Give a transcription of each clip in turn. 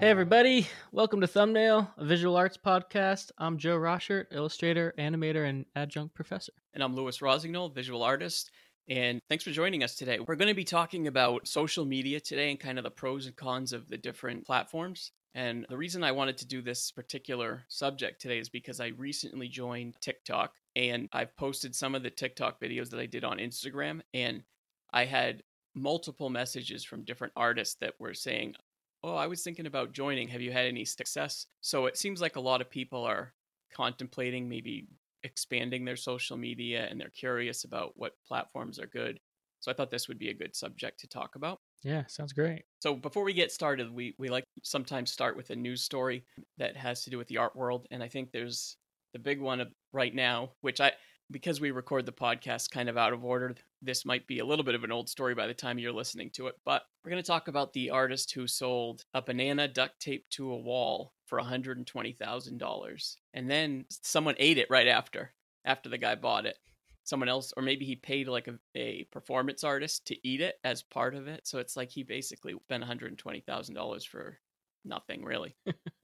Hey, everybody. Welcome to Thumbnail, a visual arts podcast. I'm Joe Rochert, illustrator, animator, and adjunct professor. And I'm Louis Rosignol, visual artist. And thanks for joining us today. We're going to be talking about social media today and kind of the pros and cons of the different platforms. And the reason I wanted to do this particular subject today is because I recently joined TikTok and I've posted some of the TikTok videos that I did on Instagram. And I had multiple messages from different artists that were saying, Oh, I was thinking about joining. Have you had any success? So it seems like a lot of people are contemplating maybe expanding their social media and they're curious about what platforms are good. So I thought this would be a good subject to talk about. Yeah, sounds great. So before we get started, we we like sometimes start with a news story that has to do with the art world, and I think there's the big one of right now, which I because we record the podcast kind of out of order, this might be a little bit of an old story by the time you're listening to it. But we're going to talk about the artist who sold a banana duct tape to a wall for $120,000. And then someone ate it right after, after the guy bought it. Someone else, or maybe he paid like a, a performance artist to eat it as part of it. So it's like he basically spent $120,000 for nothing, really.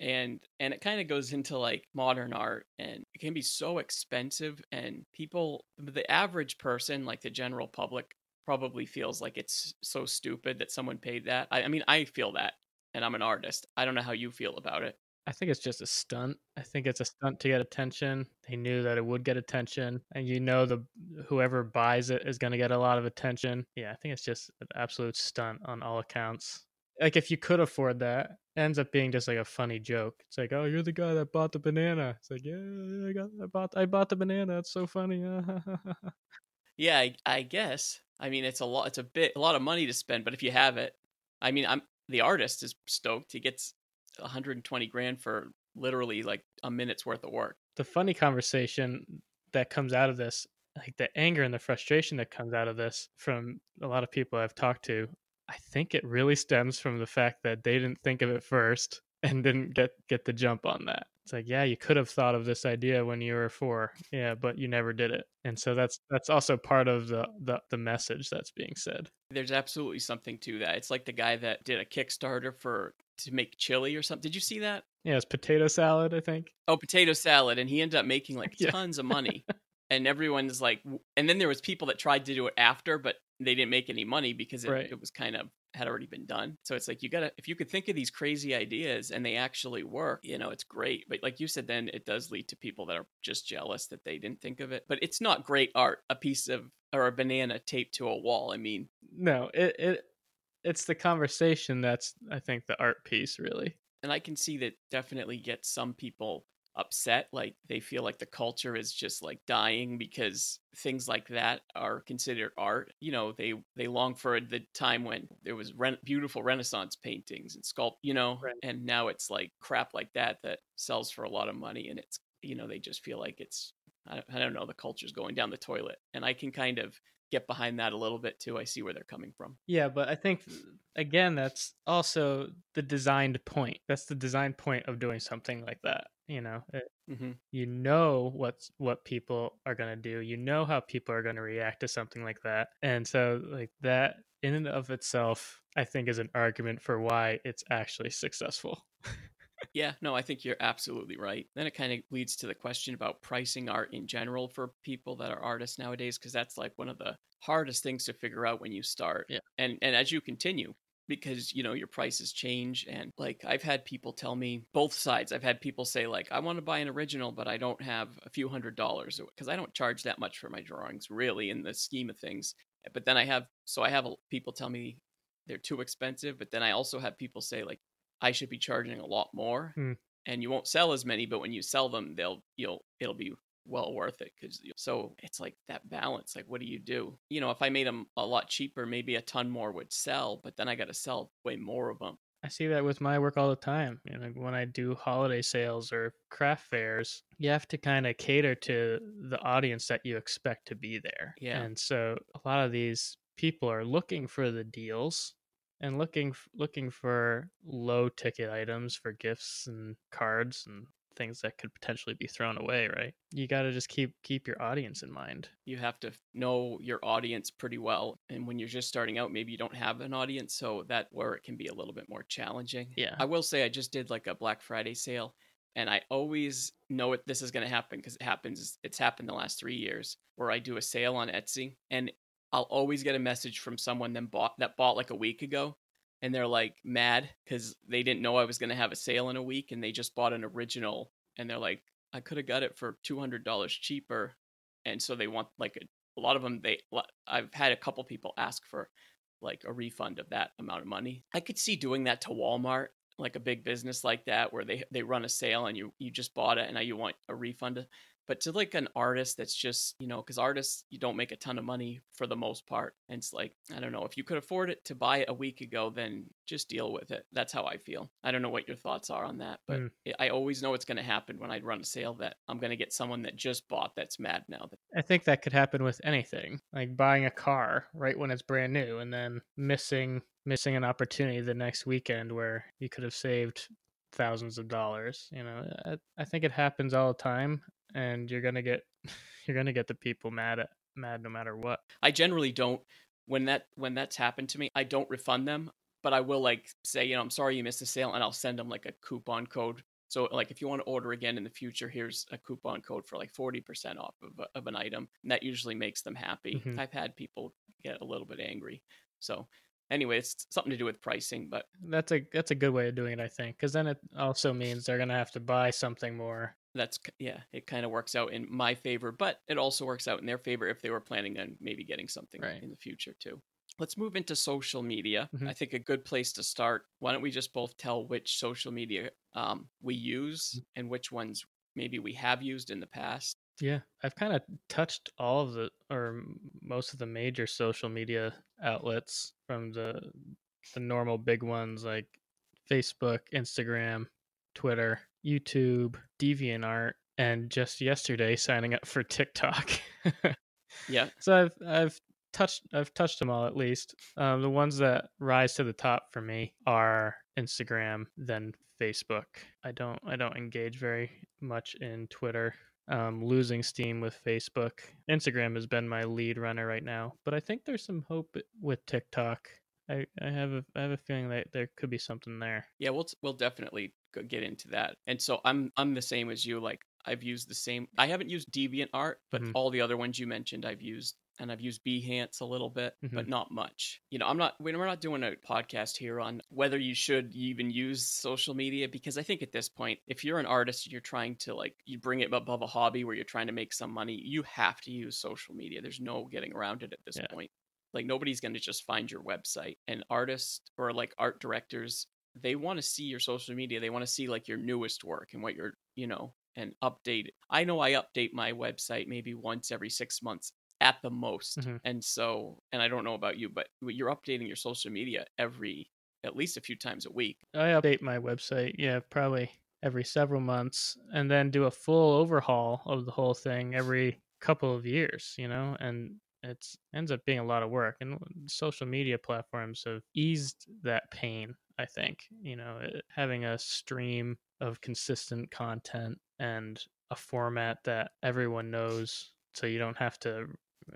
and and it kind of goes into like modern art and it can be so expensive and people the average person like the general public probably feels like it's so stupid that someone paid that I, I mean i feel that and i'm an artist i don't know how you feel about it I think it's just a stunt. I think it's a stunt to get attention. They knew that it would get attention, and you know the whoever buys it is going to get a lot of attention. Yeah, I think it's just an absolute stunt on all accounts like if you could afford that, it ends up being just like a funny joke. It's like, oh, you're the guy that bought the banana. It's like, yeah, I got, I bought, I bought the banana. It's so funny. yeah, I, I guess. I mean, it's a lot. It's a bit, a lot of money to spend. But if you have it, I mean, I'm the artist is stoked. He gets 120 grand for literally like a minute's worth of work. The funny conversation that comes out of this like the anger and the frustration that comes out of this from a lot of people I've talked to I think it really stems from the fact that they didn't think of it first and didn't get get the jump on that. It's like, yeah, you could have thought of this idea when you were four, yeah, but you never did it. And so that's that's also part of the the, the message that's being said. There's absolutely something to that. It's like the guy that did a Kickstarter for to make chili or something. Did you see that? Yeah, it's potato salad, I think. Oh, potato salad, and he ended up making like yeah. tons of money. And everyone's like, and then there was people that tried to do it after, but they didn't make any money because it, right. it was kind of had already been done. So it's like you gotta if you could think of these crazy ideas and they actually work, you know, it's great. But like you said, then it does lead to people that are just jealous that they didn't think of it. But it's not great art, a piece of or a banana taped to a wall. I mean, no, it it it's the conversation that's I think the art piece really. And I can see that definitely gets some people upset like they feel like the culture is just like dying because things like that are considered art you know they they long for the time when there was re- beautiful renaissance paintings and sculpt you know right. and now it's like crap like that that sells for a lot of money and it's you know they just feel like it's I, I don't know the culture's going down the toilet and i can kind of get behind that a little bit too. I see where they're coming from. Yeah, but I think again that's also the designed point. That's the design point of doing something like that. You know, it, mm-hmm. you know what's what people are going to do. You know how people are going to react to something like that. And so like that in and of itself I think is an argument for why it's actually successful. yeah, no, I think you're absolutely right. Then it kind of leads to the question about pricing art in general for people that are artists nowadays, because that's like one of the hardest things to figure out when you start. Yeah. And and as you continue, because you know your prices change and like i've had people tell me both sides i've had people say like i want to buy an original but i don't have a few hundred dollars because i don't charge that much for my drawings really in the scheme of things but then i have so i have people tell me they're too expensive but then i also have people say like I should be charging a lot more, mm. and you won't sell as many. But when you sell them, they'll you'll it'll be well worth it because so it's like that balance like what do you do? You know if i made them a lot cheaper maybe a ton more would sell but then i got to sell way more of them i see that with my work all the time you know when i do holiday sales or craft fairs you have to kind of cater to the audience that you expect to be there yeah. and so a lot of these people are looking for the deals and looking looking for low ticket items for gifts and cards and things that could potentially be thrown away, right? You got to just keep keep your audience in mind. You have to know your audience pretty well, and when you're just starting out, maybe you don't have an audience, so that where it can be a little bit more challenging. Yeah. I will say I just did like a Black Friday sale, and I always know it this is going to happen because it happens. It's happened the last three years where I do a sale on Etsy, and I'll always get a message from someone that bought that bought like a week ago, and they're like mad because they didn't know I was going to have a sale in a week, and they just bought an original, and they're like, I could have got it for two hundred dollars cheaper, and so they want like a, a lot of them. They I've had a couple people ask for like a refund of that amount of money. I could see doing that to Walmart like a big business like that where they they run a sale and you you just bought it and now you want a refund but to like an artist that's just you know because artists you don't make a ton of money for the most part and it's like i don't know if you could afford it to buy it a week ago then just deal with it that's how i feel i don't know what your thoughts are on that but mm. i always know it's going to happen when i run a sale that i'm going to get someone that just bought that's mad now i think that could happen with anything like buying a car right when it's brand new and then missing missing an opportunity the next weekend where you could have saved thousands of dollars you know I, I, think it happens all the time and you're gonna get you're gonna get the people mad at mad no matter what. I generally don't when that when that's happened to me, I don't refund them, but I will like say, you know, I'm sorry you missed the sale, and I'll send them like a coupon code. So like if you want to order again in the future, here's a coupon code for like 40% off of, a, of an item. And that usually makes them happy. Mm-hmm. I've had people get a little bit angry. So anyway, it's something to do with pricing, but that's a that's a good way of doing it, I think, because then it also means they're gonna have to buy something more that's yeah it kind of works out in my favor but it also works out in their favor if they were planning on maybe getting something right. in the future too let's move into social media mm-hmm. i think a good place to start why don't we just both tell which social media um, we use mm-hmm. and which ones maybe we have used in the past yeah i've kind of touched all of the or most of the major social media outlets from the the normal big ones like facebook instagram twitter YouTube, DeviantArt, and just yesterday signing up for TikTok. yeah. So I've I've touched I've touched them all at least. Um, the ones that rise to the top for me are Instagram, then Facebook. I don't I don't engage very much in Twitter. Um, losing steam with Facebook. Instagram has been my lead runner right now, but I think there's some hope with TikTok. I, I have a I have a feeling that there could be something there. Yeah, we'll we'll definitely get into that. And so I'm I'm the same as you. Like I've used the same. I haven't used DeviantArt, but mm-hmm. all the other ones you mentioned, I've used, and I've used Behance a little bit, mm-hmm. but not much. You know, I'm not. We're not doing a podcast here on whether you should even use social media because I think at this point, if you're an artist, you're trying to like you bring it above a hobby where you're trying to make some money. You have to use social media. There's no getting around it at this yeah. point like nobody's going to just find your website and artists or like art directors they want to see your social media. They want to see like your newest work and what you're, you know, and update. I know I update my website maybe once every six months at the most. Mm-hmm. And so, and I don't know about you, but you're updating your social media every, at least a few times a week. I update my website, yeah, probably every several months, and then do a full overhaul of the whole thing every couple of years, you know, and it ends up being a lot of work. And social media platforms have eased that pain I think. You know, eh, having a stream of consistent content and a format that everyone knows so you don't have to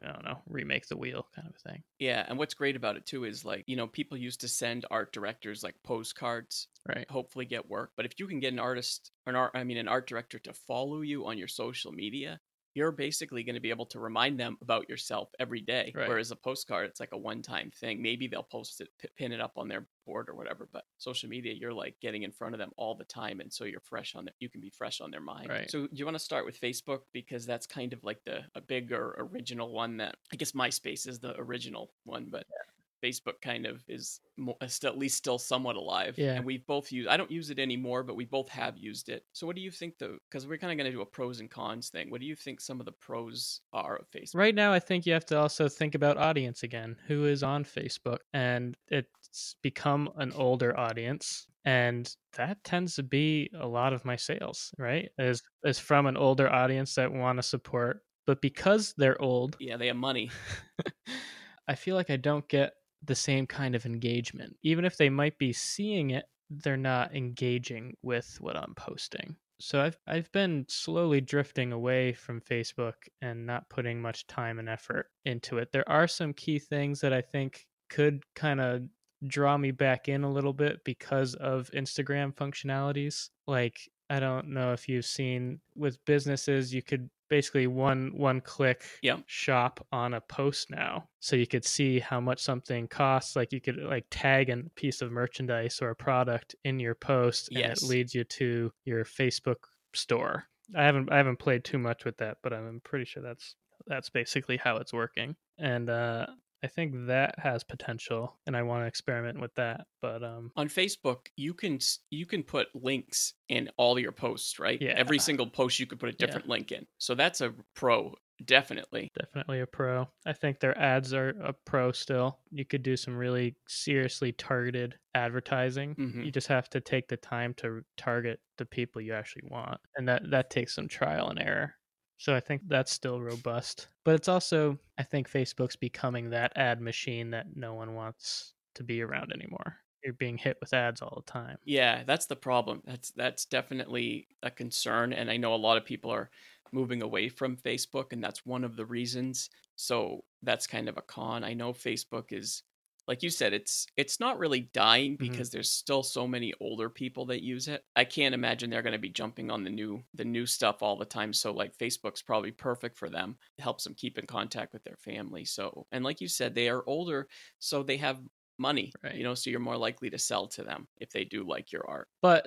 I don't know, remake the wheel kind of a thing. Yeah, and what's great about it too is like, you know, people used to send art directors like postcards, right? Hopefully get work. But if you can get an artist or an art I mean an art director to follow you on your social media, you're basically going to be able to remind them about yourself every day. Right. Whereas a postcard, it's like a one time thing. Maybe they'll post it, pin it up on their board or whatever. But social media, you're like getting in front of them all the time. And so you're fresh on it. You can be fresh on their mind. Right. So you want to start with Facebook because that's kind of like the a bigger original one that I guess MySpace is the original one, but yeah. Facebook kind of is more, still, at least still somewhat alive. Yeah. And we've both used, I don't use it anymore, but we both have used it. So what do you think though? Because we're kind of going to do a pros and cons thing. What do you think some of the pros are of Facebook? Right now, I think you have to also think about audience again. Who is on Facebook? And it's become an older audience. And that tends to be a lot of my sales, right? Is is from an older audience that want to support, but because they're old, yeah, they have money. I feel like I don't get the same kind of engagement. Even if they might be seeing it, they're not engaging with what I'm posting. So I've I've been slowly drifting away from Facebook and not putting much time and effort into it. There are some key things that I think could kind of draw me back in a little bit because of Instagram functionalities. Like I don't know if you've seen with businesses you could basically one one click Yep. shop on a post now so you could see how much something costs like you could like tag a piece of merchandise or a product in your post and Yes. it leads you to your facebook store i haven't i haven't played too much with that but i'm pretty sure that's that's basically how it's working and uh i think that has potential and i want to experiment with that but um On Facebook, you can you can put links in all your posts, right? Yeah. Every single post you could put a Yeah. different link in. So that's a pro, definitely. definitely a pro. I think their ads are a pro still. You could do some really seriously targeted advertising. Mhm. You just have to take the time to target the people you actually want. And that that takes some trial and error. So I think that's still robust. But it's also I think Facebook's becoming that ad machine that no one wants to be around anymore. You're being hit with ads all the time. Yeah, that's the problem. That's that's definitely a concern, and I know a lot of people are moving away from Facebook, and that's one of the reasons. So that's kind of a con. I know Facebook is, like you said, it's it's not really dying Mhm. because there's still so many older people that use it. I can't imagine they're going to be jumping on the new the new stuff all the time. So like Facebook's probably perfect for them. It helps them keep in contact with their family. So and like you said, they are older, so they have money Right. you know so you're more likely to sell to them if they do like your art But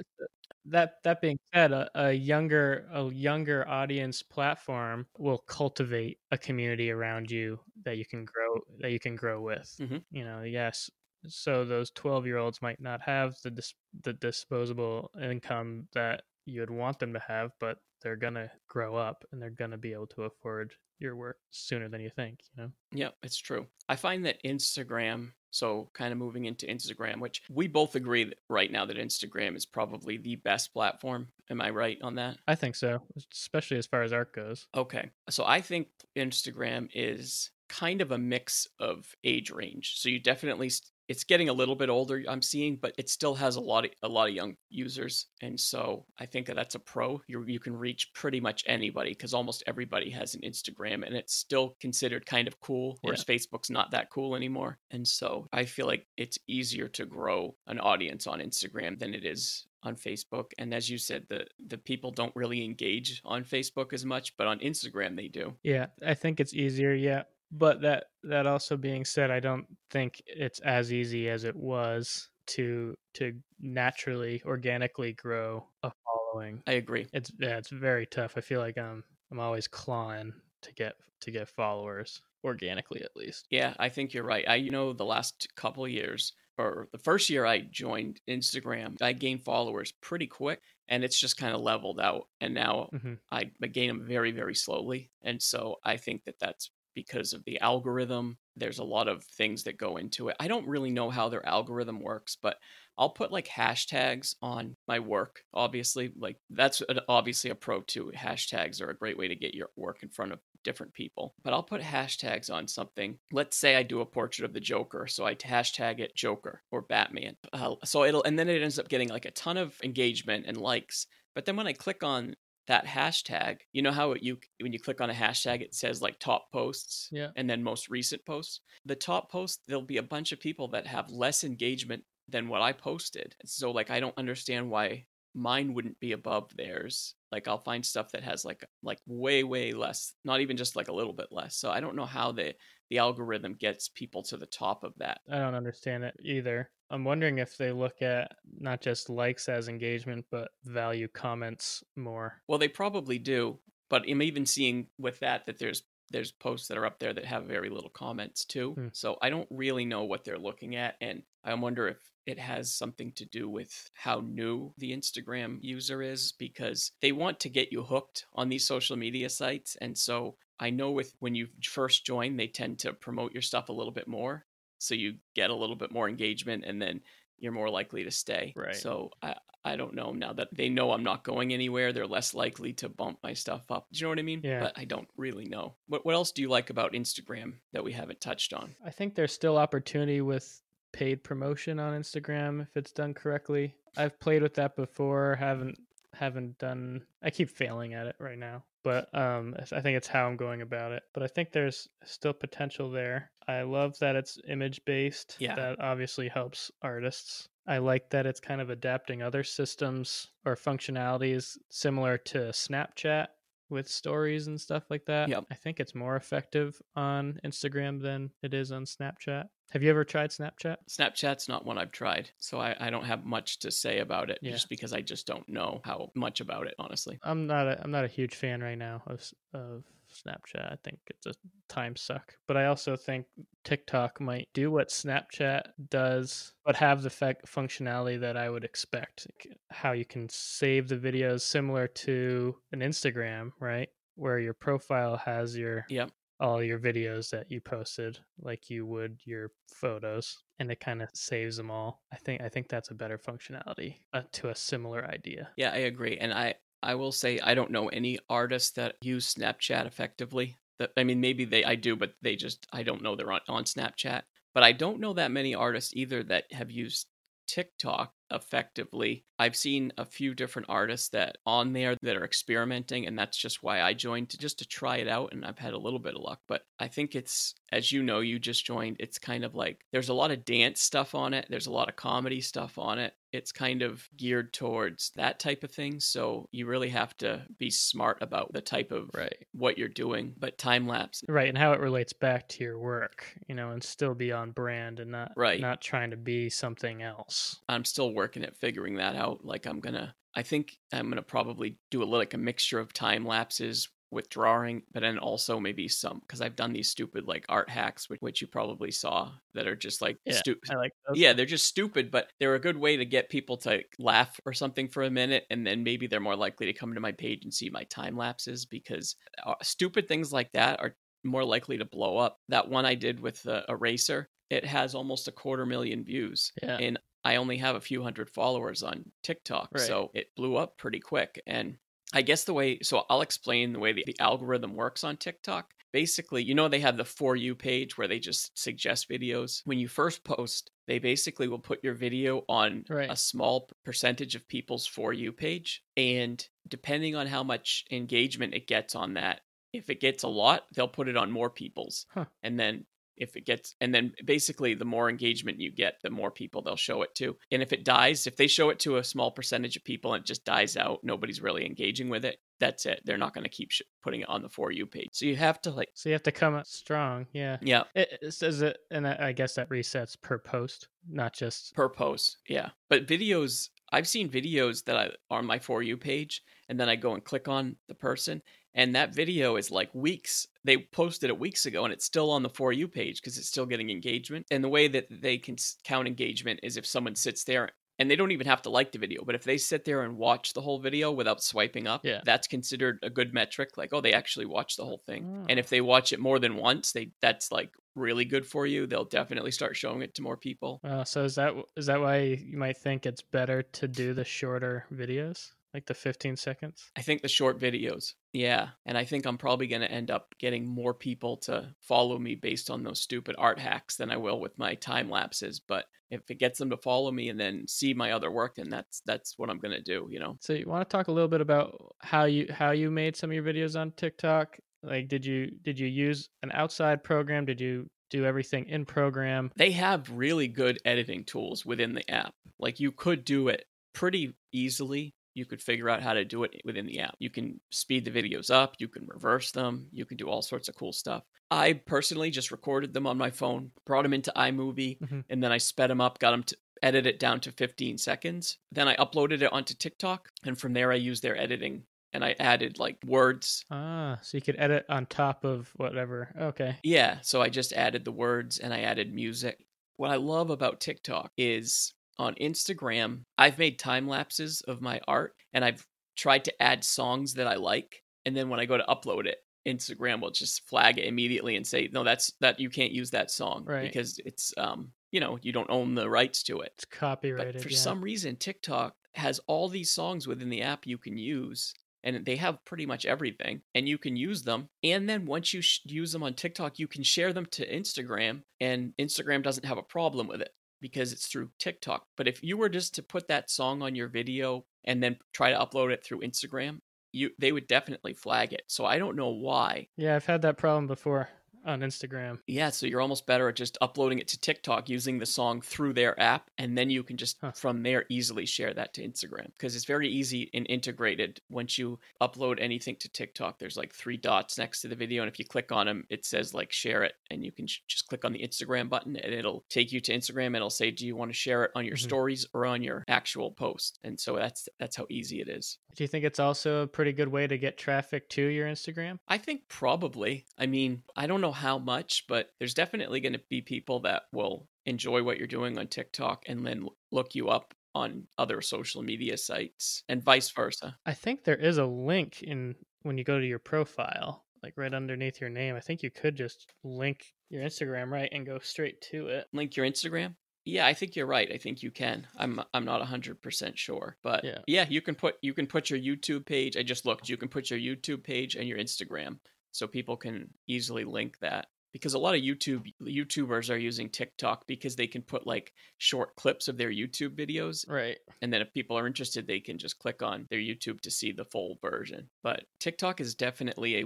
that that being said, a, a younger a younger audience platform will cultivate a community around you that you can grow that you can grow with. Mhm. You know, yes. So those twelve year olds might not have the dis- the disposable income that you'd want them to have, but they're gonna grow up and they're gonna be able to afford your work sooner than you think. You know. yeah it's true i find that instagram so kind of moving into instagram which we both agree that right now that instagram is probably the best platform. Am i right on that? I think so, especially as far as art goes. okay. So i think instagram is kind of a mix of age range. So you definitely it's getting a little bit older i'm seeing but it still has a lot of a lot of young users and so i think that that's a pro you you can reach pretty much anybody because almost everybody has an instagram and it's still considered kind of cool whereas facebook's not that cool anymore and so i feel like it's easier to grow an audience on instagram than it is on Facebook and as you said the the people don't really engage on Facebook as much but on Instagram they do. Yeah, I think it's easier. Yeah, but that that also being said, I don't think it's as easy as it was to to naturally organically grow a following. I agree. It's yeah, it's very tough. I feel like I'm I'm always clawing to get to get followers organically at least. Yeah, I think you're right. I you know the last couple of years or the first year I joined Instagram, I gained followers pretty quick and it's just kind of leveled out and now hmm I, I gain them very very slowly and so I think that that's because of the algorithm. There's a lot of things that go into it. I don't really know how their algorithm works, but I'll put like hashtags on my work. Obviously, like that's an, obviously a pro too. Hashtags are a great way to get your work in front of different people. But I'll put hashtags on something. Let's say I do a portrait of the Joker, so I hashtag it Joker or Batman. Uh, so it'll and then it ends up getting like a ton of engagement and likes. But then when I click on that hashtag, you know how you when you click on a hashtag it says like top posts Yeah. and then most recent posts. The top post there'll be a bunch of people that have less engagement than what I posted. So like I don't understand why mine wouldn't be above theirs. Like I'll find stuff that has like like way way less, not even just like a little bit less. So I don't know how the the algorithm gets people to the top of that. I don't understand it either. I'm wondering if they look at not just likes as engagement, but value comments more. Well, they probably do, but I'm even seeing with that that there's there's posts that are up there that have very little comments too. Hmm. So I don't really know what they're looking at, and I wonder if it has something to do with how new the Instagram user is because they want to get you hooked on these social media sites, and so I know with when you first join, they tend to promote your stuff a little bit more, so you get a little bit more engagement, and then you're more likely to stay. Right. So I I don't know now that they know I'm not going anywhere, they're less likely to bump my stuff up. Do you know what I mean? Yeah. But I don't really know. What what else do you like about Instagram that we haven't touched on? I think there's still opportunity with paid promotion on Instagram if it's done correctly. I've played with that before, haven't haven't done I keep failing at it right now. But um I think it's how I'm going about it. But I think there's still potential there. I love that it's image based. Yeah. That obviously helps artists. I like that it's kind of adapting other systems or functionalities similar to Snapchat with stories and stuff like that. Yep. I think it's more effective on Instagram than it is on Snapchat. Have you ever tried Snapchat? Snapchat's not one I've tried, so I, I don't have much to say about it Yeah. just because I just don't know how much about it, honestly. I'm not a I'm not a huge fan right now of of Snapchat. I think it's a time suck. But I also think TikTok might do what Snapchat does, but have the fac- functionality that I would expect. How you can save the videos similar to an Instagram, right? Where your profile has your Yep. all your videos that you posted like you would your photos and it kind of saves them all i think i think that's a better functionality uh, to a similar idea Yeah, I agree. And I, I will say I don't know any artists that use Snapchat effectively. That I mean, maybe they I do, but they just I don't know they're on, on Snapchat. But I don't know that many artists either that have used TikTok effectively. I've seen a few different artists that on there that are experimenting, and that's just why I joined to just to try it out. And I've had a little bit of luck, but I think it's as you know, you just joined. It's kind of like there's a lot of dance stuff on it. There's a lot of comedy stuff on it. It's kind of geared towards that type of thing. So you really have to be smart about the type of right what you're doing. But time lapse, right and how it relates back to your work you know and still be on brand and not Right. not trying to be something else I'm still working at figuring that out. Like I'm gonna, I think I'm gonna probably do a little like a mixture of time lapses with drawing, but then also maybe some because I've done these stupid like art hacks, which, which you probably saw that are just like Yeah, stu- i like those. yeah, they're just stupid, but they're a good way to get people to laugh or something for a minute, and then maybe they're more likely to come to my page and see my time lapses because uh, stupid things like that are more likely to blow up. That one I did with the eraser, it has almost a quarter million views, yeah and I only have a few hundred followers on TikTok, Right. so it blew up pretty quick. And I guess the way, so I'll explain the way the, the algorithm works on TikTok. Basically, you know, they have the For You page where they just suggest videos. When you first post, they basically will put your video on Right. a small percentage of people's For You page. And depending on how much engagement it gets on that, if it gets a lot, they'll put it on more people's. Huh. And then if it gets and then basically the more engagement you get the more people they'll show it to. And if it dies if they show it to a small percentage of people and it just dies out nobody's really engaging with it that's it. They're not going to keep sh- putting it on the for you page. So you have to like so you have to come out strong yeah. Yeah. It, it says it and I, I guess that resets per post not just per post yeah. But videos i've seen videos that i are on my for you page and then i go and click on the person and that video is like weeks they posted it weeks ago and it's still on the for you page because it's still getting engagement and the way that they can count engagement is if someone sits there and they don't even have to like the video but if they sit there and watch the whole video without swiping up Yeah. that's considered a good metric like oh they actually watched the whole thing Oh. and if they watch it more than once they that's like really good for you they'll definitely start showing it to more people uh, so is that is that why you might think it's better to do the shorter videos like the 15 seconds I think the short videos. Yeah. And I think I'm probably going to end up getting more people to follow me based on those stupid art hacks than I will with my time lapses. But if it gets them to follow me and then see my other work, then that's that's what I'm going to do, you know. So you want to talk a little bit about how you how you made some of your videos on TikTok? Like did you did you use an outside program? Did you do everything in program? They have really good editing tools within the app. Like you could do it pretty easily. You could figure out how to do it within the app. You can speed the videos up, you can reverse them, you can do all sorts of cool stuff. I personally just recorded them on my phone, brought them into iMovie, Mhm. and then I sped them up, got them to edit it down to 15 seconds. Then I uploaded it onto TikTok, and from there I used their editing and I added like words. Ah, so you could edit on top of whatever. Okay. Yeah, so I just added the words and I added music. What I love about TikTok is on Instagram, I've made time lapses of my art and I've tried to add songs that I like. And then when I go to upload it, Instagram will just flag it immediately and say, no, that's that you can't use that song Right. because it's, um, you know, you don't own the rights to it. It's copyrighted. But for yeah. some reason, TikTok has all these songs within the app you can use, and they have pretty much everything, and you can use them. And then once you sh- use them on TikTok, you can share them to Instagram, and Instagram doesn't have a problem with it because it's through TikTok. But if you were just to put that song on your video and then try to upload it through Instagram, you they would definitely flag it. So I don't know why. Yeah, I've had that problem before on Instagram. Yeah, so you're almost better at just uploading it to TikTok using the song through their app, and then you can just Huh. from there easily share that to Instagram because it's very easy and integrated. Once you upload anything to TikTok, there's like three dots next to the video, and if you click on them, it says like share it, and you can sh- just click on the Instagram button, and it'll take you to Instagram, and it'll say, do you want to share it on your Mhm. stories or on your actual post? And so that's that's how easy it is. Do you think it's also a pretty good way to get traffic to your Instagram? I think probably. I mean, I don't know how much, but there's definitely going to be people that will enjoy what you're doing on TikTok and then look you up on other social media sites and vice versa. I think there is a link in when you go to your profile, like right underneath your name. I think you could just link your Instagram right and go straight to it. Link your Instagram. Yeah, I think you're right. I think you can. I'm I'm not 100% sure, but Yeah. yeah, you can put you can put your YouTube page. I just looked. You can put your YouTube page and your Instagram so people can easily link that. Because a lot of YouTube YouTubers are using TikTok because they can put like short clips of their YouTube videos Right. and then if people are interested they can just click on their youtube to see the full version but tiktok is definitely a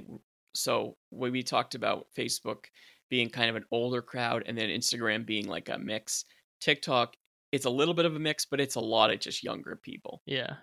so when we talked about facebook being kind of an older crowd and then instagram being like a mix tiktok it's a little bit of a mix but it's a lot of just younger people Yeah.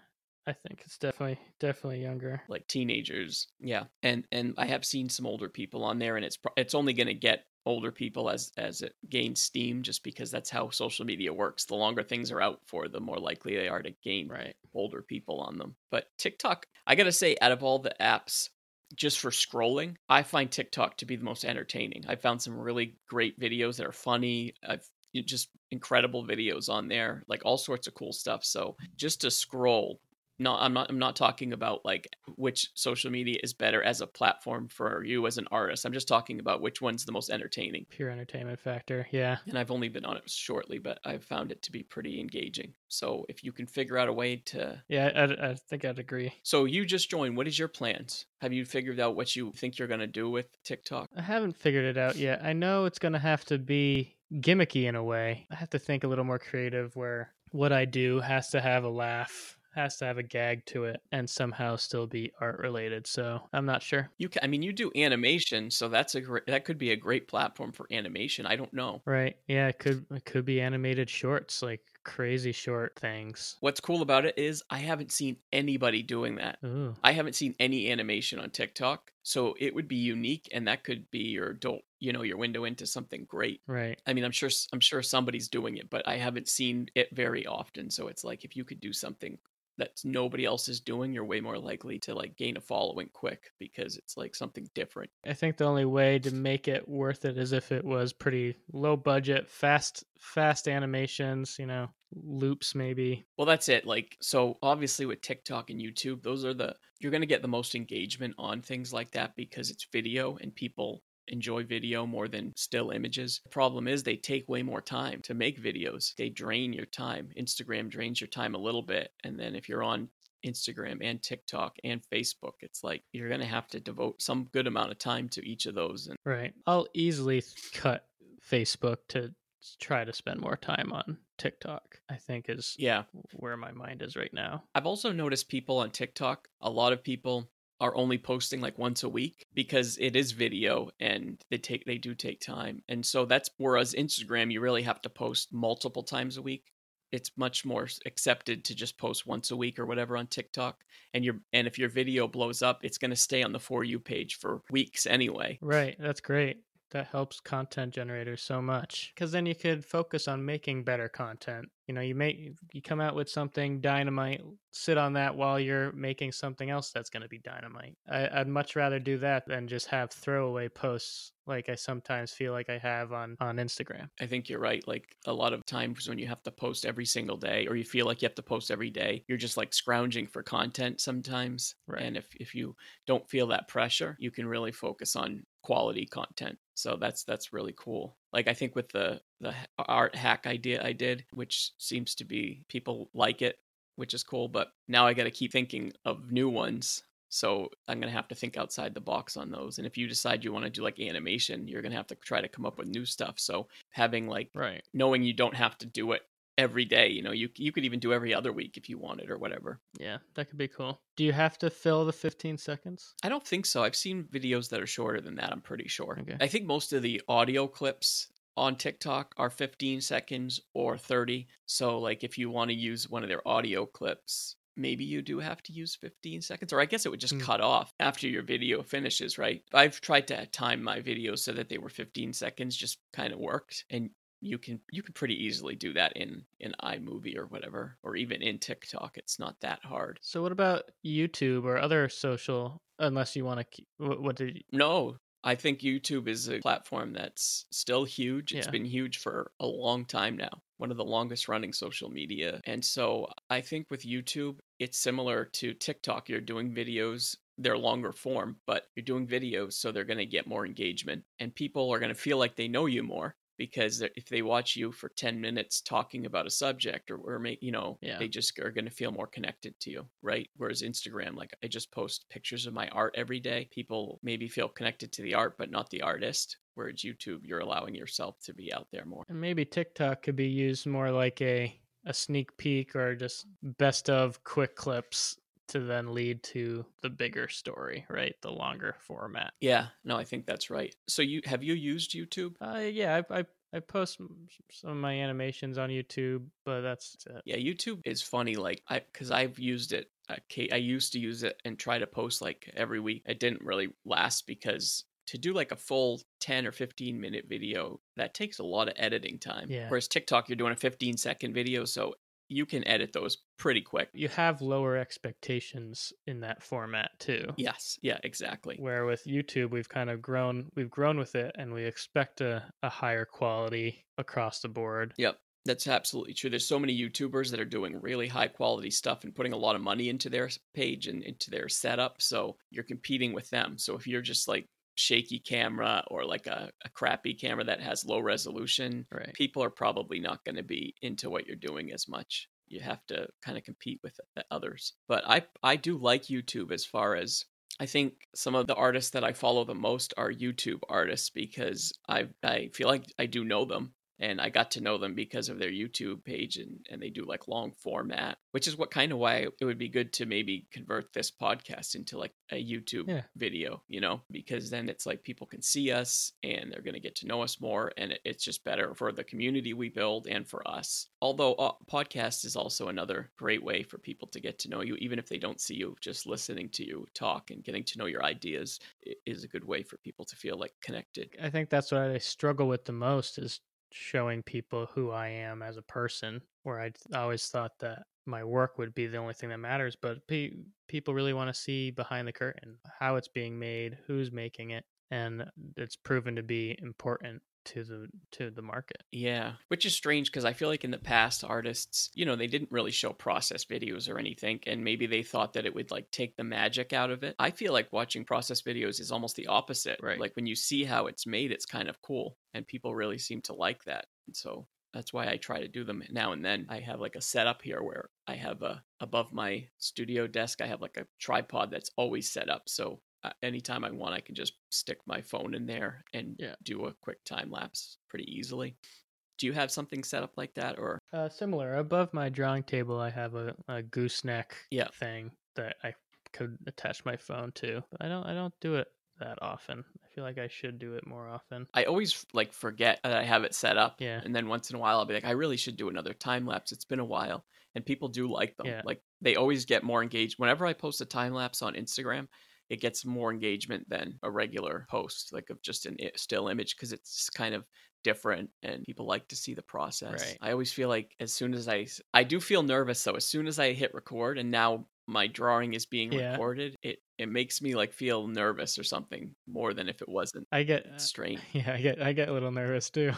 I think it's definitely definitely younger. like teenagers yeah and and i have seen some older people on there and it's pro- it's only going to get older people as as it gains steam just because that's how social media works the longer things are out for the more likely they are to gain Right. older people on them. But TikTok, I gotta say, out of all the apps, just for scrolling, I find TikTok to be the most entertaining. I found some really great videos that are funny. I've just incredible videos on there, like all sorts of cool stuff. So just to scroll, no, I'm not. I'm not talking about like which social media is better as a platform for you as an artist. I'm just talking about which one's the most entertaining. Pure entertainment factor. Yeah. And I've only been on it shortly, but I've found it to be pretty engaging. So if you can figure out a way to Yeah, I, I think I'd agree. So you just joined. What is your plans? Have you figured out what you think you're gonna do with TikTok? I haven't figured it out yet. I know it's going to have to be gimmicky in a way. I have to think a little more creative where what I do has to have a laugh, has to have a gag to it, and somehow still be art related. So I'm not sure. You can, I mean, you do animation, so that's a great. That could be a great platform for animation. I don't know. Right. Yeah, it could it could be animated shorts, like crazy short things. What's cool about it is I haven't seen anybody doing that. Ooh. I haven't seen any animation on TikTok, so it would be unique, and that could be your adult, you know, your window into something great. Right. I mean, I'm sure I'm sure somebody's doing it, but I haven't seen it very often. So it's like if you could do something that nobody else is doing, you're way more likely to like gain a following quick because it's like something different. I think the only way to make it worth it is if it was pretty low budget, fast fast animations, you know, loops maybe. Well, that's it. Like, so obviously with TikTok and YouTube, those are the, you're going to get the most engagement on things like that because it's video and people enjoy video more than still images. The problem is they take way more time to make videos. They drain your time. Instagram drains your time a little bit. And then if you're on Instagram and TikTok and Facebook, it's like you're going to have to devote some good amount of time to each of those. And Right. I'll easily cut Facebook to try to spend more time on TikTok. I think is yeah, where my mind is right now. I've also noticed people on TikTok, a lot of people are only posting like once a week because it is video and they take they do take time. And so that's whereas Instagram you really have to post multiple times a week. It's much more accepted to just post once a week or whatever on TikTok. And your and if your video blows up, it's going to stay on the for you page for weeks anyway. Right. That's great. That helps content generators so much because then you could focus on making better content. You know, you make you come out with something dynamite, sit on that while you're making something else that's going to be dynamite. I, I'd much rather do that than just have throwaway posts like I sometimes feel like I have on on Instagram. I think you're right. Like a lot of times when you have to post every single day or you feel like you have to post every day, you're just like scrounging for content sometimes. Right. And if, if you don't feel that pressure, you can really focus on quality content. So that's that's really cool. Like I think with the the art hack idea I did, which seems to be people like it, which is cool, but now I got to keep thinking of new ones. So I'm going to have to think outside the box on those. And if you decide you want to do like animation, you're going to have to try to come up with new stuff. So having like Right. knowing you don't have to do it every day, you know, you you could even do every other week if you wanted or whatever. Yeah, that could be cool. Do you have to fill the 15 seconds? I don't think so. I've seen videos that are shorter than that, I'm pretty sure. Okay. I think most of the audio clips on TikTok are 15 seconds or 30. So like if you want to use one of their audio clips, maybe you do have to use 15 seconds or I guess it would just Hmm. cut off after your video finishes, right? I've tried to time my videos so that they were 15 seconds just kind of worked and you can you can pretty easily do that in in iMovie or whatever or even in TikTok. It's not that hard. So what about YouTube or other social unless you want to keep what, what did you, No, I think YouTube is a platform that's still huge. It's Yeah. been huge for a long time now, one of the longest running social media. And so I think with YouTube, it's similar to TikTok. You're doing videos, they're longer form, but you're doing videos, so they're going to get more engagement. And people are going to feel like they know you more because if they watch you for 10 minutes talking about a subject or, or make, you know, Yeah. they just are going to feel more connected to you, right? Whereas Instagram, like I just post pictures of my art every day. People maybe feel connected to the art, but not the artist. Whereas YouTube, you're allowing yourself to be out there more. and maybe TikTok could be used more like a a sneak peek or just best of quick clips to then lead to the bigger story, right? The longer format. Yeah, no, I think that's right. So you have you used YouTube? Uh, yeah, I, I I post some of my animations on YouTube, but that's it. Yeah, YouTube is funny. Like I, because I've used it. Okay, I used to use it and try to post like every week. It didn't really last because to do like a full 10 or 15 minute video that takes a lot of editing time Yeah. whereas tiktok you're doing a 15 second video so you can edit those pretty quick You have lower expectations in that format too. yes yeah exactly Where with YouTube, we've kind of grown, we've grown with it, and we expect a, a higher quality across the board. Yep. That's absolutely true. There's so many YouTubers that are doing really high quality stuff and putting a lot of money into their page and into their setup. So you're competing with them. So if you're just like shaky camera or like a, a crappy camera that has low resolution, Right. people are probably not going to be into what you're doing as much. You have to kind of compete with the others. But I I do like YouTube as far as I think some of the artists that I follow the most are YouTube artists because I I feel like I do know them and I got to know them because of their YouTube page and, and they do like long format, which is what kind of why it would be good to maybe convert this podcast into like a YouTube Yeah. video, you know, because then it's like people can see us and they're going to get to know us more and it, it's just better for the community we build and for us. Although uh, podcast is also another great way for people to get to know you, even if they don't see you, just listening to you talk and getting to know your ideas is a good way for people to feel like connected. I think that's what I struggle with the most is showing people who I am as a person. Where I always thought that my work would be the only thing that matters, but pe- people really want to see behind the curtain how it's being made, who's making it, and it's proven to be important to the to the market. Yeah, which is strange because I feel like in the past, artists, you know, they didn't really show process videos or anything, and maybe they thought that it would like take the magic out of it. I feel like watching process videos is almost the opposite. Right. Like when you see how it's made, it's kind of cool, and people really seem to like that. And so that's why I try to do them now and then. I have like a setup here where I have a above my studio desk, I have like a tripod that's always set up. So anytime I want, I can just stick my phone in there and Yeah. do a quick time lapse pretty easily. Do you have something set up like that, or Uh, similar above my drawing table, I have a, a gooseneck Yeah. thing that I could attach my phone to. I don't I don't do it that often. I feel like I should do it more often. I always like forget that I have it set up, Yeah. and then once in a while I'll be like, I really should do another time lapse. It's been a while, and people do like them. Yeah. Like they always get more engaged. Whenever I post a time lapse on Instagram, it gets more engagement than a regular post, like of just an still image, because it's kind of different and people like to see the process. Right. I always feel like as soon as I, I do feel nervous though, as soon as I hit record and now my drawing is being Yeah. recorded, it it makes me like feel nervous or something more than if it wasn't. I get uh, Strange. Yeah, I get I get a little nervous too.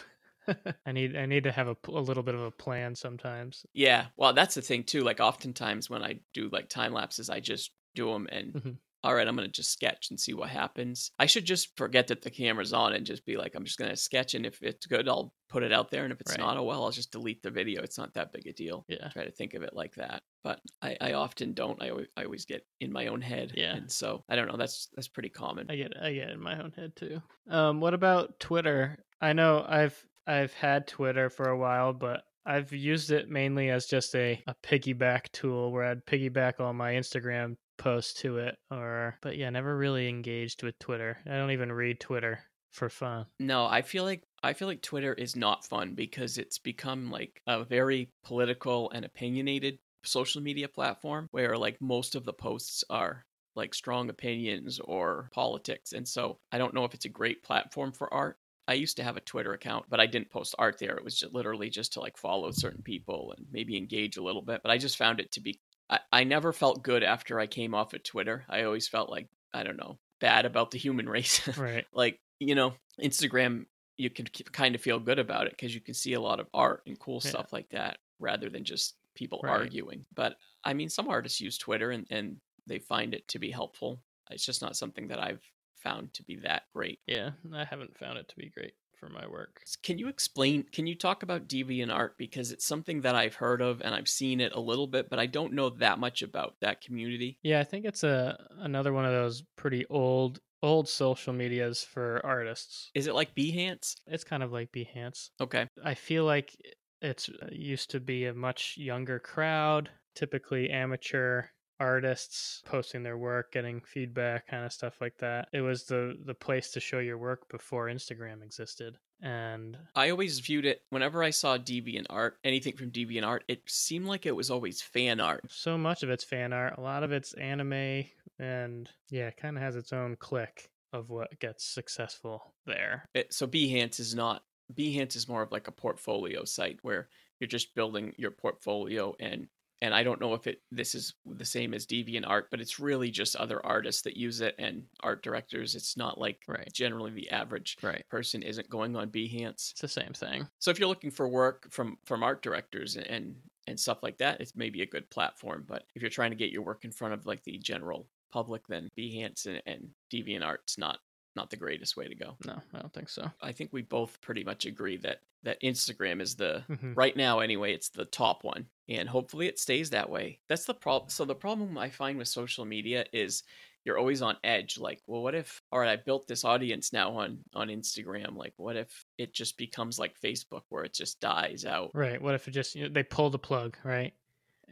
I need I need to have a, a little bit of a plan sometimes. Yeah, well, that's the thing too. Like, oftentimes when I do like time lapses, I just do them and Mhm. All right, I'm going to just sketch and see what happens. I should just forget that the camera's on and just be like, I'm just going to sketch. And if it's good, I'll put it out there. And if it's Right. not, oh well, I'll just delete the video. It's not that big a deal. Yeah. Try to think of it like that. But I, I often don't. I always, I always get in my own head. Yeah. And so I don't know. That's that's pretty common. I get I get in my own head too. Um, what about Twitter? I know I've I've had Twitter for a while, but I've used it mainly as just a, a piggyback tool where I'd piggyback all my Instagram posts to it or but yeah, never really engaged with Twitter. I don't even read Twitter for fun. No, I feel like I feel like Twitter is not fun because it's become like a very political and opinionated social media platform where like most of the posts are like strong opinions or politics. And so I don't know if it's a great platform for art. I used to have a Twitter account, but I didn't post art there. It was just literally just to like follow certain people and maybe engage a little bit. But I just found it to be I, I never felt good after I came off of Twitter. I always felt like, I don't know, bad about the human race. Right. like you know instagram you can kind of feel good about it because you can see a lot of art and cool Yeah. stuff like that rather than just people Right. arguing but i mean some artists use twitter and, and they find it to be helpful it's just not something that i've found to be that great Yeah, I haven't found it to be great for my work. Can you explain can you talk about DeviantArt because it's something that i've heard of and i've seen it a little bit but i don't know that much about that community Yeah, I think it's a another one of those pretty old old social medias for artists. is it like behance It's kind of like Behance. okay I feel like it's uh, used to be a much younger crowd, typically amateur artists posting their work, getting feedback, kind of stuff like that. It was the the place to show your work before Instagram existed. And I always viewed it whenever I saw DeviantArt, anything from DeviantArt, it seemed like it was always fan art. so much of it's fan art, a lot of it's anime and yeah, it kind of has its own clique of what gets successful there. It, so Behance is not Behance is more of like a portfolio site where you're just building your portfolio and and I don't know if it this is the same as DeviantArt, but it's really just other artists that use it and art directors. It's not like Right. generally the average Right. person isn't going on Behance. It's the same thing. So if you're looking for work from from art directors and and stuff like that, it's maybe a good platform. But if you're trying to get your work in front of like the general public, then Behance and, and DeviantArt's not not the greatest way to go. No, I don't think so. I think we both pretty much agree that that Instagram is the Mhm. right now anyway. It's the top one, and hopefully it stays that way. That's the problem. So the problem I find with social media is you're always on edge like well what if all right i built this audience now on on instagram like what if it just becomes like facebook where it just dies out Right. What if it just you know, they pull the plug, right?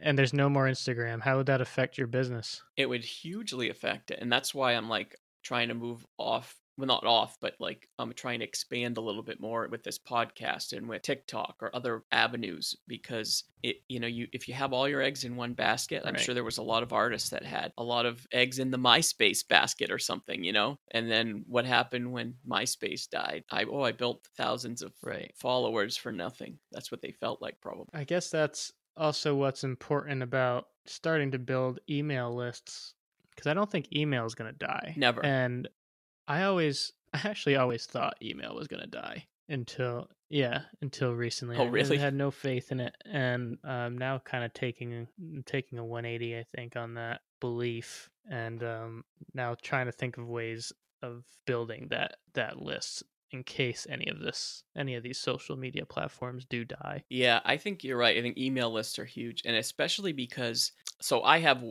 And there's no more Instagram. How would that affect your business? it would hugely affect it and that's why i'm like trying to move off well not off but like i'm trying to expand a little bit more with this podcast and with tiktok or other avenues because it you know you if you have all your eggs in one basket i'm Right. sure there was a lot of artists that had a lot of eggs in the myspace basket or something you know and then what happened when myspace died i oh i built thousands of Right. followers for nothing that's what they felt like probably I guess that's also what's important about starting to build email lists because I don't think email is going to die. Never. And I always, I actually always thought email was going to die until, yeah, until recently. Oh, I really? had no faith in it, and um, now kind of taking taking a 180, I think, on that belief, and um, now trying to think of ways of building that that list in case any of this any of these social media platforms do die. Yeah, I think you're right. I think email lists are huge, and especially because so I have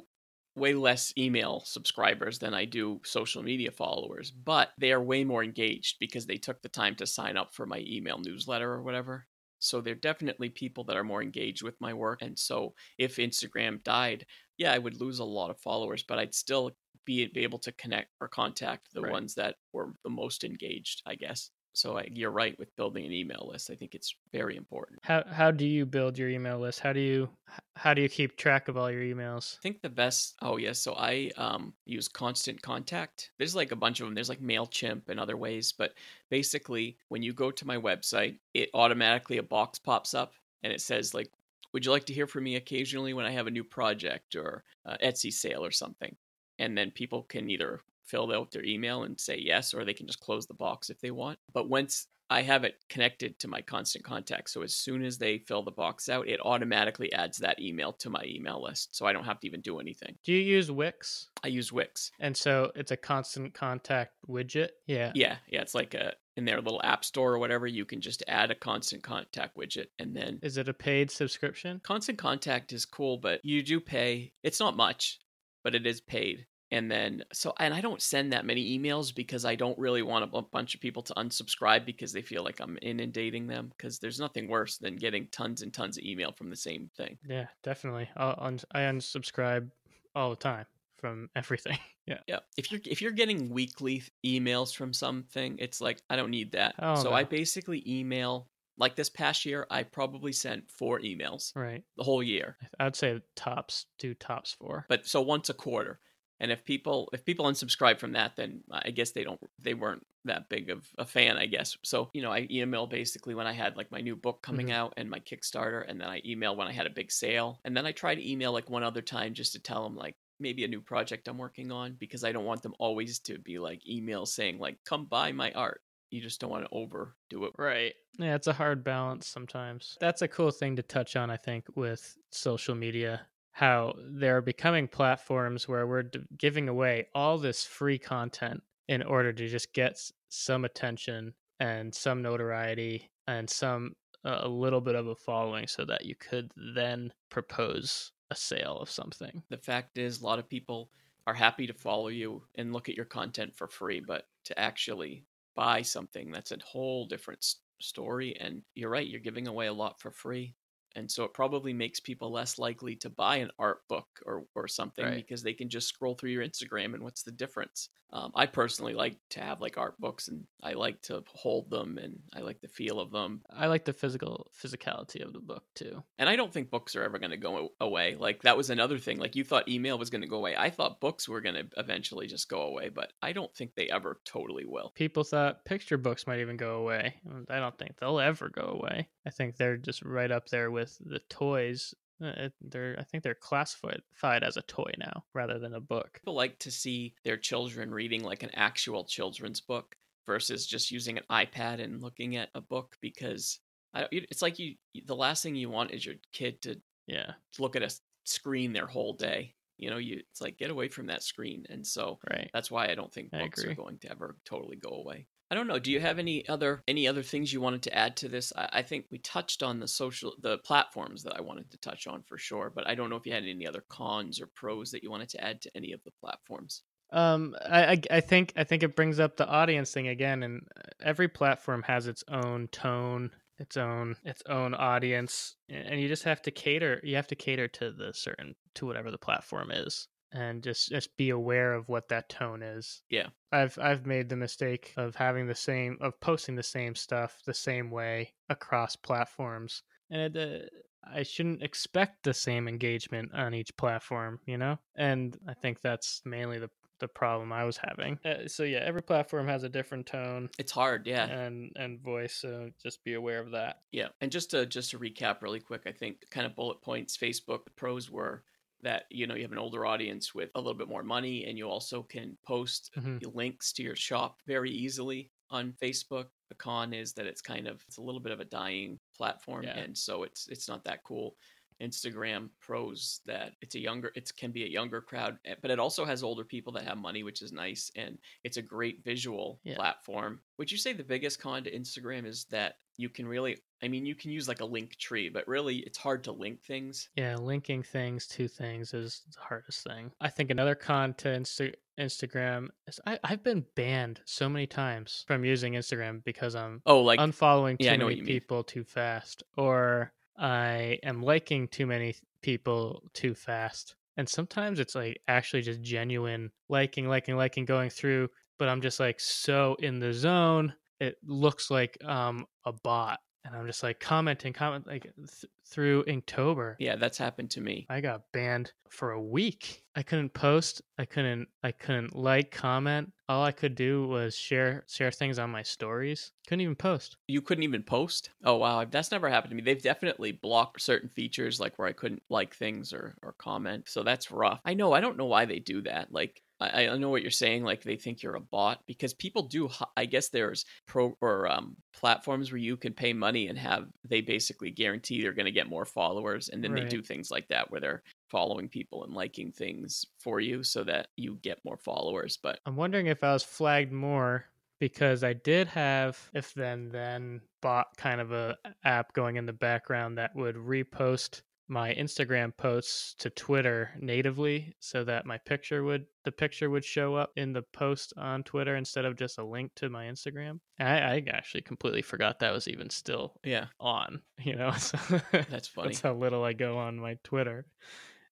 way less email subscribers than I do social media followers, but they are way more engaged because they took the time to sign up for my email newsletter or whatever. So they're definitely people that are more engaged with my work. And so if Instagram died, yeah, I would lose a lot of followers, but I'd still be, able to connect or contact the Right. ones that were the most engaged, I guess. So I, you're right with building an email list. I think it's very important. How how do you build your email list? How do you how do you keep track of all your emails? I think the best. Oh yes, so I um use Constant Contact. There's like a bunch of them. There's like Mailchimp and other ways, but basically, when you go to my website, it automatically a box pops up and it says like, "Would you like to hear from me occasionally when I have a new project or uh, Etsy sale or something?" And then people can either fill out their email and say yes, or they can just close the box if they want. But once I have it connected to my constant contact. So as soon as they fill the box out, it automatically adds that email to my email list. So I don't have to even do anything. Do you use Wix? I use Wix. And so it's a constant contact widget? Yeah. Yeah, yeah, it's like a in their little app store or whatever, you can just add a constant contact widget and then Is it a paid subscription? constant contact is cool, but you do pay. It's not much, but it is paid. And then so and I don't send that many emails because I don't really want a bu- bunch of people to unsubscribe because they feel like I'm inundating them because there's nothing worse than getting tons and tons of email from the same thing. Yeah, definitely. I'll, un- I unsubscribe all the time from everything. yeah. Yeah. If you're if you're getting weekly emails from something, it's like I don't need that. Oh, so I basically email like this past year, I probably sent four emails Right. the whole year. I'd say tops, do tops four. But so once a quarter. And if people if people unsubscribe from that, then I guess they don't they weren't that big of a fan, I guess. So, you know, I email basically when I had like my new book coming Mhm. out and my Kickstarter, and then I email when I had a big sale. And then I try to email like one other time just to tell them like maybe a new project I'm working on because I don't want them always to be like emails saying like come buy my art. You just don't want to overdo it. Right. Yeah, it's a hard balance sometimes. That's a cool thing to touch on, I think, with social media. How they're becoming platforms where we're d- giving away all this free content in order to just get some attention and some notoriety and some uh, a little bit of a following so that you could then propose a sale of something. the fact is a lot of people are happy to follow you and look at your content for free but to actually buy something that's a whole different story and you're right you're giving away a lot for free and so it probably makes people less likely to buy an art book or, or something Right. because they can just scroll through your instagram and what's the difference um, i personally like to have like art books and i like to hold them and i like the feel of them I like the physical physicality of the book too. and I don't think books are ever going to go away. Like that was another thing. Like you thought email was going to go away. I thought books were going to eventually just go away, but I don't think they ever totally will. people thought picture books might even go away. I don't think they'll ever go away. I think they're just right up there with the toys. Uh, it- They're, I think they're classified as a toy now rather than a book. People like to see their children reading like an actual children's book versus just using an iPad and looking at a book because I, don't- it's like you the last thing you want is your kid to Yeah, look at a screen their whole day. You know, you it's like get away from that screen. And so right. That's why I don't think books are going to ever totally go away. I don't know. Do you have any other any other things you wanted to add to this? I, I think we touched on the social the platforms that I wanted to touch on for sure, but I don't know if you had any other cons or pros that you wanted to add to any of the platforms. Um, I, I, I think, I think it brings up the audience thing again, and uh, every platform has its own tone, its own, its own audience, and you just have to cater. You have to cater to the certain to whatever the platform is, and just just be aware of what that tone is. Yeah. I've I've made the mistake of having the same of posting the same stuff the same way across platforms, and it, uh, I shouldn't expect the same engagement on each platform, you know. And I think that's mainly the the problem I was having. Uh, so yeah, every platform has a different tone It's hard, yeah. and and voice, so just be aware of that. Yeah, and just to just to recap really quick, I think kind of bullet points. Facebook the pros were that you know you have an older audience with a little bit more money, and you also can post Mhm. links to your shop very easily on Facebook. The con is that it's kind of it's a little bit of a dying platform, Yeah. and so it's it's not that cool. Instagram pros that it's a younger it can be a younger crowd eh, but it also has older people that have money which is nice and it's a great visual Yeah. platform would you say the biggest con to instagram is that you can really i mean you can use like a Linktree but really it's hard to link things Yeah, linking things to things is the hardest thing. I think another con to Insta- Instagram is I, I've been banned so many times from using Instagram because I'm oh like unfollowing too yeah, I know what many mean. people too fast, or I am liking too many people too fast. And sometimes it's like actually just genuine liking, liking, liking going through, but I'm just like so in the zone. It looks like um a bot, and I'm just like commenting, comment like th- through Inktober. yeah that's happened to me I got banned for a week. I couldn't post. I couldn't. I couldn't like, comment. All I could do was share share things on my stories. Couldn't even post. you couldn't even post oh wow that's never happened to me they've definitely blocked certain features like where i couldn't like things or or comment so that's rough i know i don't know why they do that like I, I know what you're saying. Like they think you're a bot because people do. I guess there's pro or um, platforms where you can pay money and have they basically guarantee they're going to get more followers, and then right. they do things like that where they're following people and liking things for you so that you get more followers. But I'm wondering if I was flagged more because I did have if then then bot kind of a app going in the background that would repost my Instagram posts to Twitter natively so that my picture would the picture would show up in the post on Twitter instead of just a link to my Instagram. I, I actually completely forgot that was even still yeah on. You know, so that's funny. that's how little I go on my Twitter,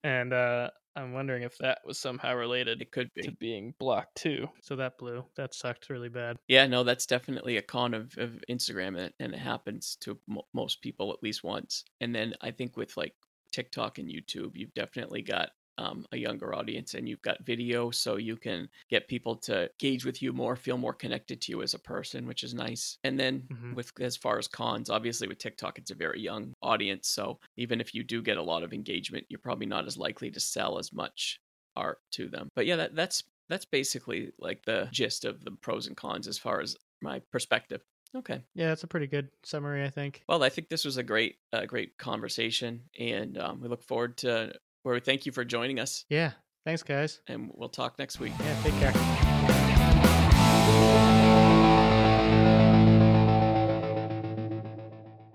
and uh, I'm wondering if that was somehow related. It could be to being blocked too. So that blew. That sucked really bad. Yeah, no, that's definitely a con of, of Instagram, and, and it happens to mo- most people at least once. And then I think with like TikTok and YouTube, you've definitely got um, a younger audience and you've got video so you can get people to gauge with you more feel more connected to you as a person which is nice and then mm-hmm. with as far as cons obviously with tiktok it's a very young audience so even if you do get a lot of engagement you're probably not as likely to sell as much art to them but yeah that, that's that's basically like the gist of the pros and cons as far as my perspective Okay. Yeah, that's a pretty good summary, I think. Well, I think this was a great, uh, great conversation, and um, we look forward to. Where we thank you for joining us. Yeah. Thanks, guys. And we'll talk next week. Yeah. Take care.